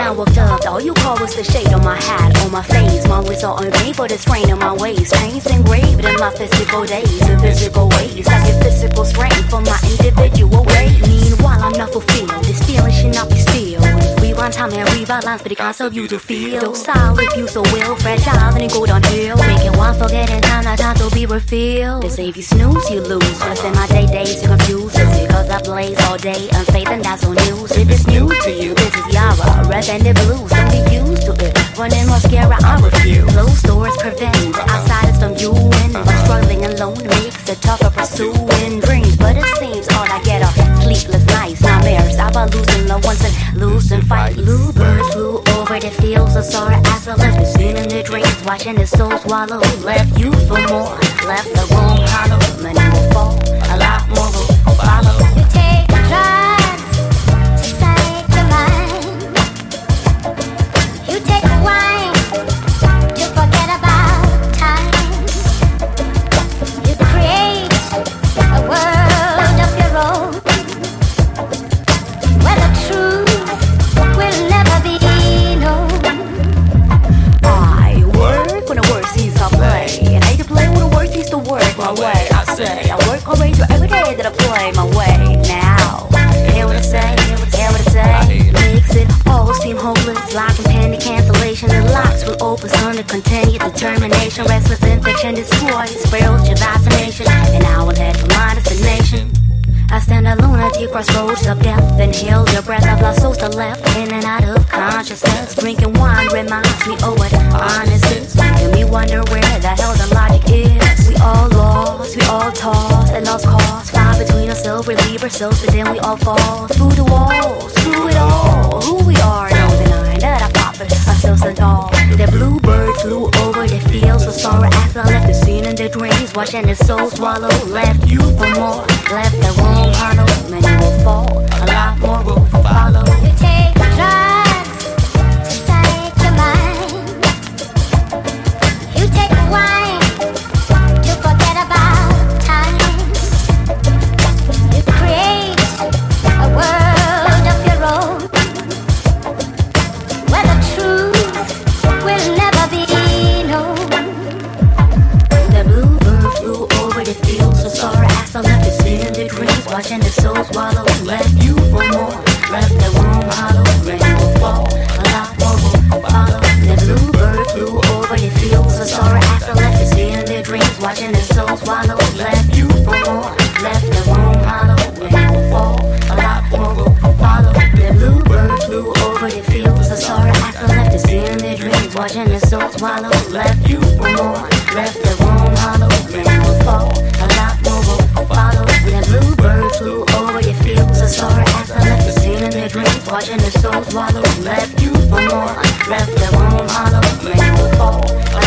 I walked up, all you call was the shade on my hat, on my face. My whistle on me for the strain on my waist. Chains engraved in my physical days, in physical ways. I get physical strength from my individual ways. Meanwhile, I'm not fulfilled. This feeling should not be still. Rewind time and lines, but it can't serve you to feel. Docile if you so will, fragile, then it go downhill. Making one forget in time, not time to be refilled. They say if you snooze, you lose. When I spend my day days, confused. It's because I blaze all day, unfaith and that's on news. If it's new to you, this is Yara, red and the blues. Be used to it. Running mascara, I refuse. Closed doors prevent the outsiders from you in. But struggling alone makes it tougher pursuing dreams. But it seems all I get are sleepless nights, nightmares I've been losing loved ones and losing fights. Bluebirds flew over the fields of sorrow as I left the scene in the dreams, watching the soul swallow. Left you for more, left the room hollow. Many will fall, under continued determination. Restless infection destroys spiritual vaccination. And I will for my destination. I stand a lunatic crossroads of death and heal your breath. I've lost souls to left in and out of consciousness. Drinking wine reminds me of what honest is. Making me wonder where the hell the logic is. We all lost, we all tossed and lost cause. Fly between us ourselves, relieve ourselves, but then we all fall through the walls, through it all. Who we are, no denying that I fought for ourselves and all. Flew over the fields of sorrow after I left the scene in the dreams, watching the soul swallow. Left you for more, left the room hollow. Many will fall, watching the soul swallow. Left you for more, left the room hollow. Will fall, a lot more will follow. The bluebird flew over the fields of sorrow as I left the scene in the dreams, watching the soul swallow. Left you for more, left the room hollow. Will fall, a lot more will follow. The bluebird flew over the fields of sorrow as I left the scene in the dreams, watching the soul swallow. Left you for more, Watching the soul swallow, left you one more, left that won't hollow, make you fall.